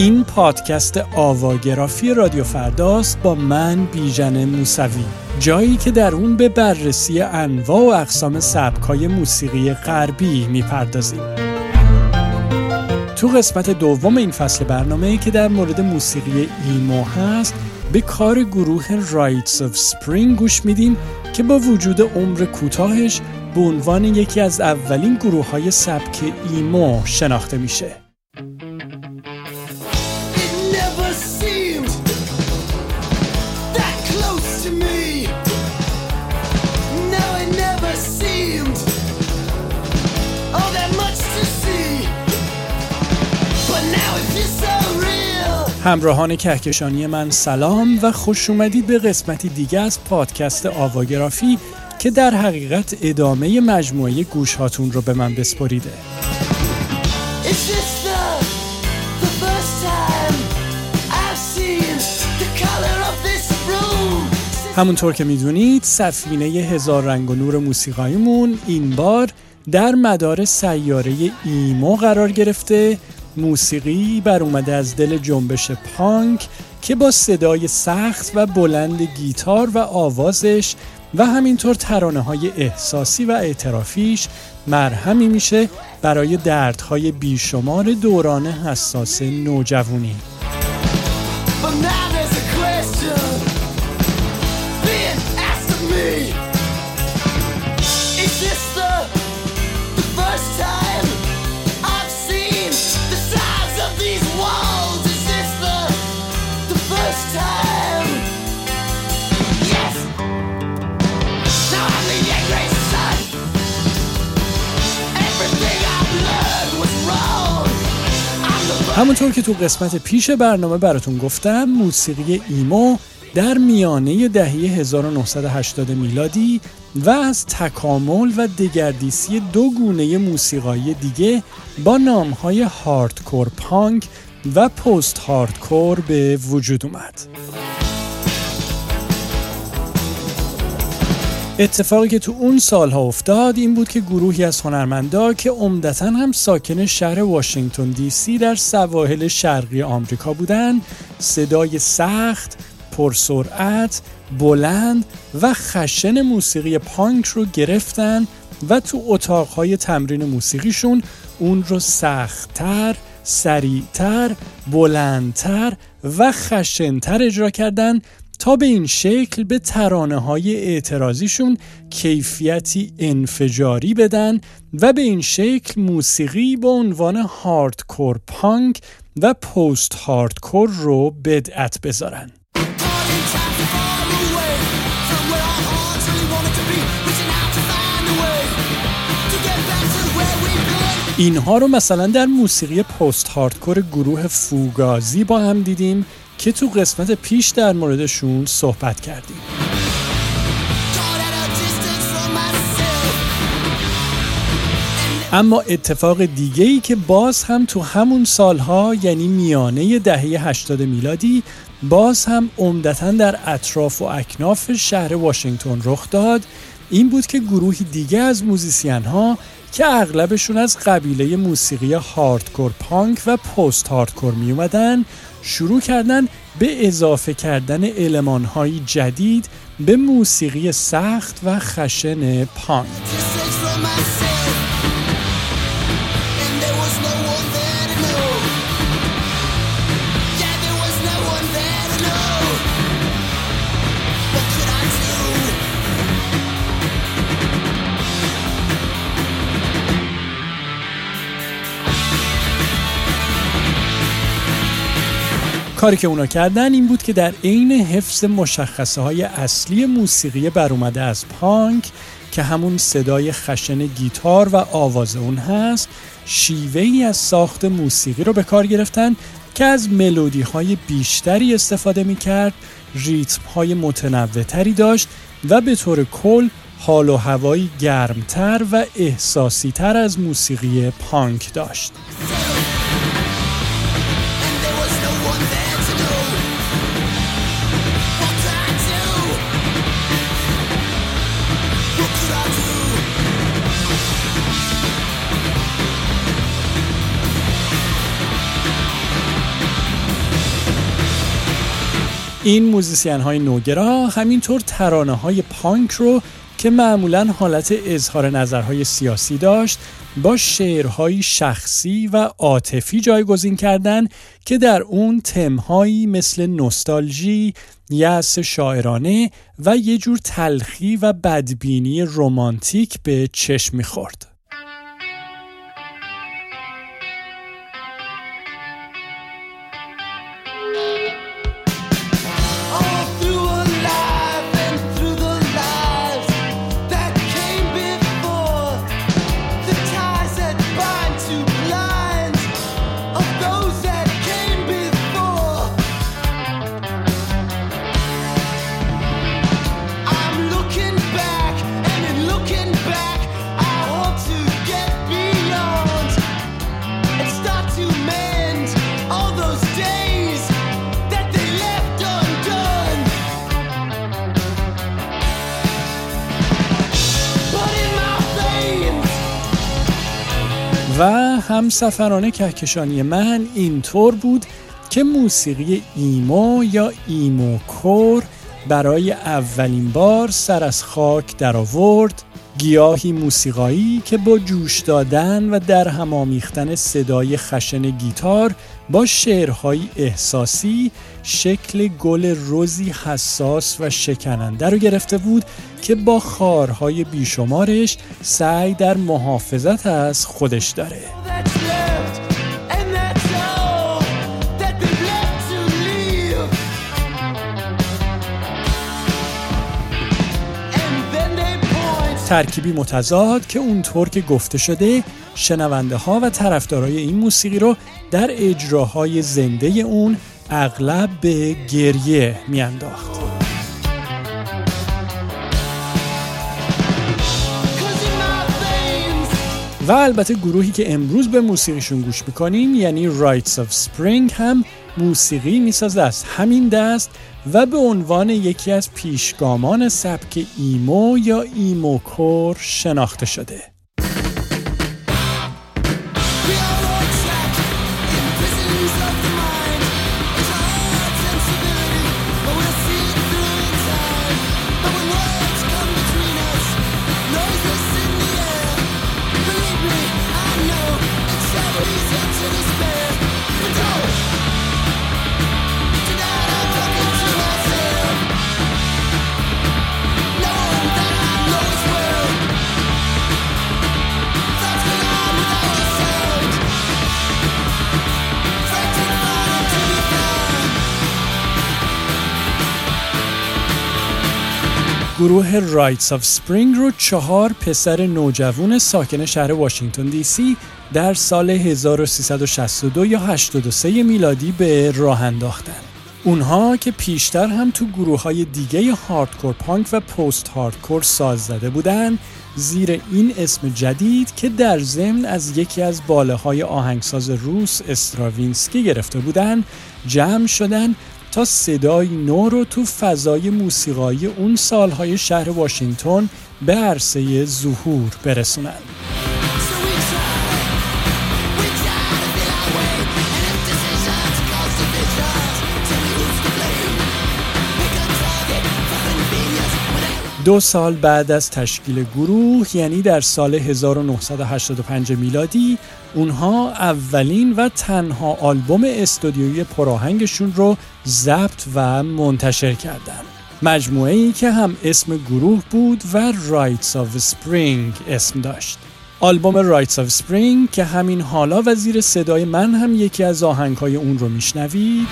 این پادکست آواگرافی رادیو فرداست با من بیژن موسوی جایی که در اون به بررسی انواع و اقسام سبکای موسیقی غربی می‌پردازیم تو قسمت دوم این فصل برنامه که در مورد موسیقی ایمو هست به کار گروه رایتس of Spring گوش میدیم که با وجود عمر کوتاهش به عنوان یکی از اولین گروه های سبک ایمو شناخته میشه. همراهان کهکشانی من سلام و خوش اومدید به قسمتی دیگه از پادکست آواگرافی که در حقیقت ادامه مجموعه گوش هاتون رو به من بسپریده همونطور که می‌دونید سفینه هزار رنگ و نور موسیقاییمون این بار در مدار سیاره ایمو قرار گرفته موسیقی بر اومده از دل جنبش پانک که با صدای سخت و بلند گیتار و آوازش و همینطور ترانه های احساسی و اعترافیش مرهمی میشه برای دردهای بیشمار دوران حساس نوجوانی. همونطور که تو قسمت پیش برنامه براتون گفتم موسیقی ایمو در میانه دهه 1980 میلادی و از تکامل و دگردیسی دو گونه موسیقایی دیگه با نامهای هاردکور پانک و پست هاردکور به وجود اومد. اتفاقی که تو اون سالها افتاد این بود که گروهی از هنرمندا که عمدتا هم ساکن شهر واشنگتن دی سی در سواحل شرقی آمریکا بودن صدای سخت، پرسرعت، بلند و خشن موسیقی پانک رو گرفتن و تو اتاقهای تمرین موسیقیشون اون رو سختتر، سریعتر، بلندتر و خشنتر اجرا کردن تا به این شکل به ترانه های اعتراضیشون کیفیتی انفجاری بدن و به این شکل موسیقی به عنوان هاردکور پانک و پست هاردکور رو بدعت بذارن. اینها رو مثلا در موسیقی پست هاردکور گروه فوگازی با هم دیدیم که تو قسمت پیش در موردشون صحبت کردیم. اما اتفاق دیگه ای که باز هم تو همون سالها یعنی میانه دهه 80 میلادی باز هم عمدتا در اطراف و اکناف شهر واشنگتن رخ داد این بود که گروهی دیگه از موزیسین ها که اغلبشون از قبیله موسیقی هاردکور پانک و پست هاردکور می اومدن شروع کردن به اضافه کردن علمانهای جدید به موسیقی سخت و خشن پانک. کاری که اونا کردن این بود که در عین حفظ مشخصه های اصلی موسیقی برومده از پانک که همون صدای خشن گیتار و آواز اون هست شیوه ای از ساخت موسیقی رو به کار گرفتن که از ملودی های بیشتری استفاده می کرد ریتم های متنوعتری داشت و به طور کل حال و هوایی گرمتر و احساسی تر از موسیقی پانک داشت. این موزیسین های نوگرا همینطور ترانه های پانک رو که معمولا حالت اظهار نظرهای سیاسی داشت با شعرهای شخصی و عاطفی جایگزین کردن که در اون تمهایی مثل نوستالژی، یأس شاعرانه و یه جور تلخی و بدبینی رمانتیک به چشم می‌خورد. و همسفرانه کهکشانی من اینطور بود که موسیقی ایمو یا ایمو کور برای اولین بار سر از خاک در آورد. گیاهی موسیقایی که با جوش دادن و در هم آمیختن صدای خشن گیتار با شعرهای احساسی شکل گل روزی حساس و شکننده رو گرفته بود که با خارهای بیشمارش سعی در محافظت از خودش داره. ترکیبی متضاد که اونطور که گفته شده شنونده ها و طرفدارای این موسیقی رو در اجراهای زنده اون اغلب به گریه میانداخت. و البته گروهی که امروز به موسیقیشون گوش می‌کنیم یعنی Rights of Spring هم موسیقی می‌سازه از همین دست و به عنوان یکی از پیشگامان سبک ایمو یا ایموکور شناخته شده. گروه Rites of Spring رو چهار پسر نوجوان ساکن شهر واشنگتن دی سی در سال 1362 یا 83 میلادی به راه انداختن. اونها که پیشتر هم تو گروه های دیگه hardcore punk و post hardcore ساز زده بودن زیر این اسم جدید که در ضمن از یکی از باله های آهنگساز روس استراوینسکی گرفته بودن جمع شدن تا صدای نو رو تو فضای موسیقایی اون سالهای شهر واشنگتن به عرصه ظهور برسونن. دو سال بعد از تشکیل گروه یعنی در سال 1985 میلادی اونها اولین و تنها آلبوم استودیویی پراهنگشون رو ضبط و منتشر کردند. مجموعه ای که هم اسم گروه بود و Rights of Spring اسم داشت. آلبوم Rights of Spring که همین حالا و زیر صدای من هم یکی از آهنگهای اون رو میشنوید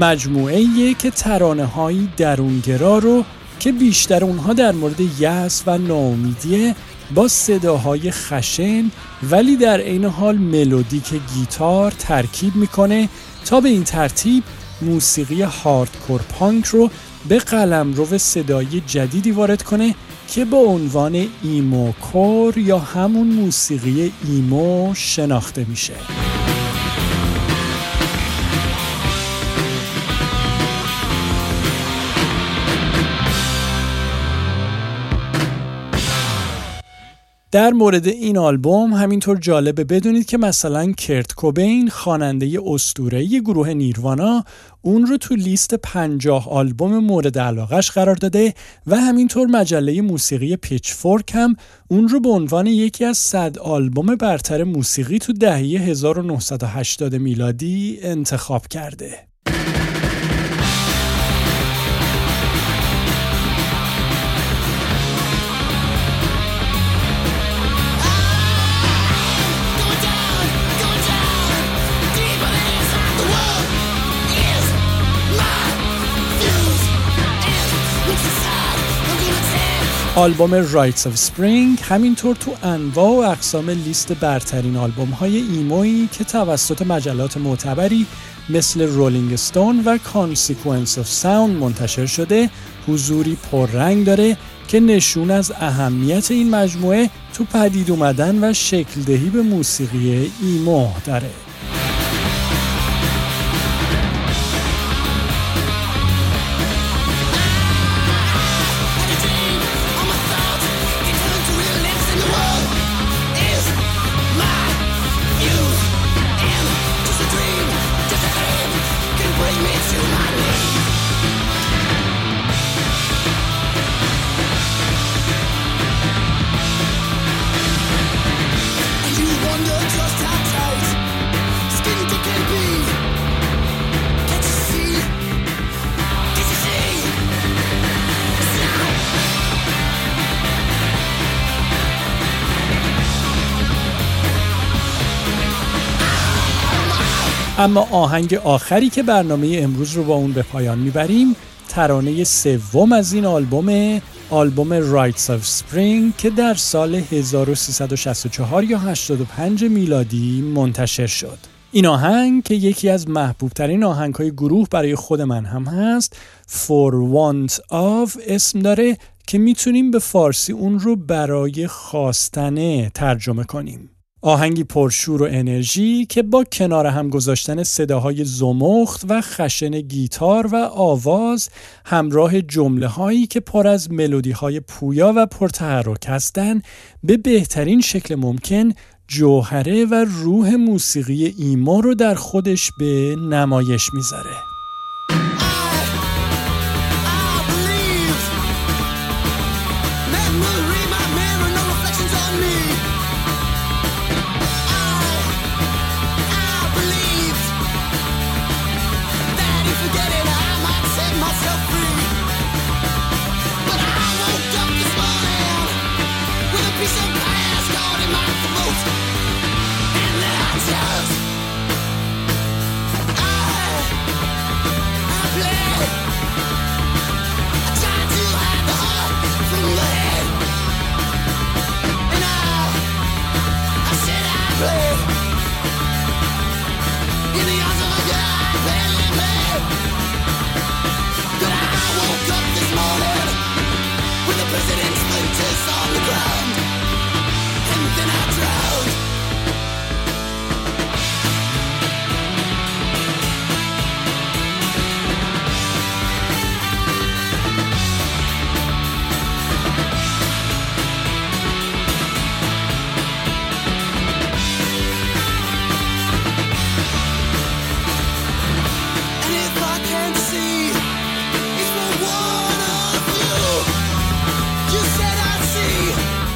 مجموعه که ترانه هایی درونگرا رو که بیشتر اونها در مورد یأس و ناامیدیه با صداهای خشن ولی در عین حال ملودیک گیتار ترکیب می‌کنه تا به این ترتیب موسیقی هاردکور پانک رو به قلم رو صدای جدیدی وارد کنه که با عنوان ایمو کور یا همون موسیقی ایمو شناخته میشه. در مورد این آلبوم همینطور جالبه بدونید که مثلا کرت کوبین خواننده اسطوره‌ای گروه نیروانا اون رو تو لیست پنجاه آلبوم مورد علاقش قرار داده و همینطور مجله موسیقی پیچ فورک هم اون رو به عنوان یکی از صد آلبوم برتر موسیقی تو دهه 1980 میلادی انتخاب کرده. آلبوم Rites of Spring همینطور تو انواع و اقسام لیست برترین آلبوم های emo یی که توسط مجلات معتبری مثل Rolling Stone و Consequence of Sound منتشر شده حضوری پررنگ داره که نشون از اهمیت این مجموعه تو پدید اومدن و شکل دهی به موسیقی emo داره. اما آهنگ آخری که برنامه امروز رو با اون به پایان می‌بریم ترانه سوم از این آلبوم آلبوم Rights of Spring که در سال 1364 یا 85 میلادی منتشر شد. این آهنگ که یکی از محبوب ترین آهنگ های گروه برای خود من هم هست For Want of اسم داره که می‌تونیم به فارسی اون رو برای خواستنه ترجمه کنیم. آهنگی پرشور و انرژی که با کنار هم گذاشتن صداهای زمخت و خشن گیتار و آواز همراه جمله هایی که پر از ملودی های پویا و پرتحرک هستند به بهترین شکل ممکن جوهره و روح موسیقی ایما رو در خودش به نمایش می‌ذاره.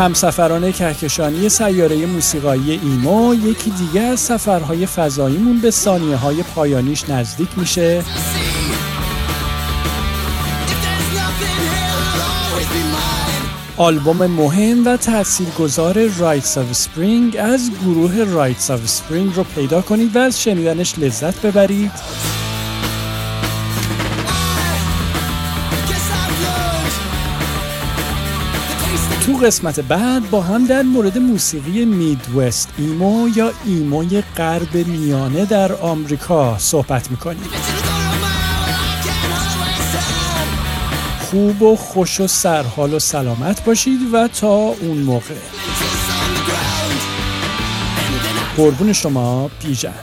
همسفران کهکشانی سیاره موسیقایی emo یکی دیگه از سفرهای فضاییمون به ثانیه های پایانیش نزدیک میشه. آلبوم مهم و تاثیرگذار Rites of Spring از گروه Rites of Spring رو پیدا کنید و از شنیدنش لذت ببرید. قسمت بعد با هم در مورد موسیقی میدوست ایمو یا ایموی غرب میانه در آمریکا صحبت می‌کنیم. خوب و خوش و سرحال و سلامت باشید و تا اون موقع. قربون شما پیژن.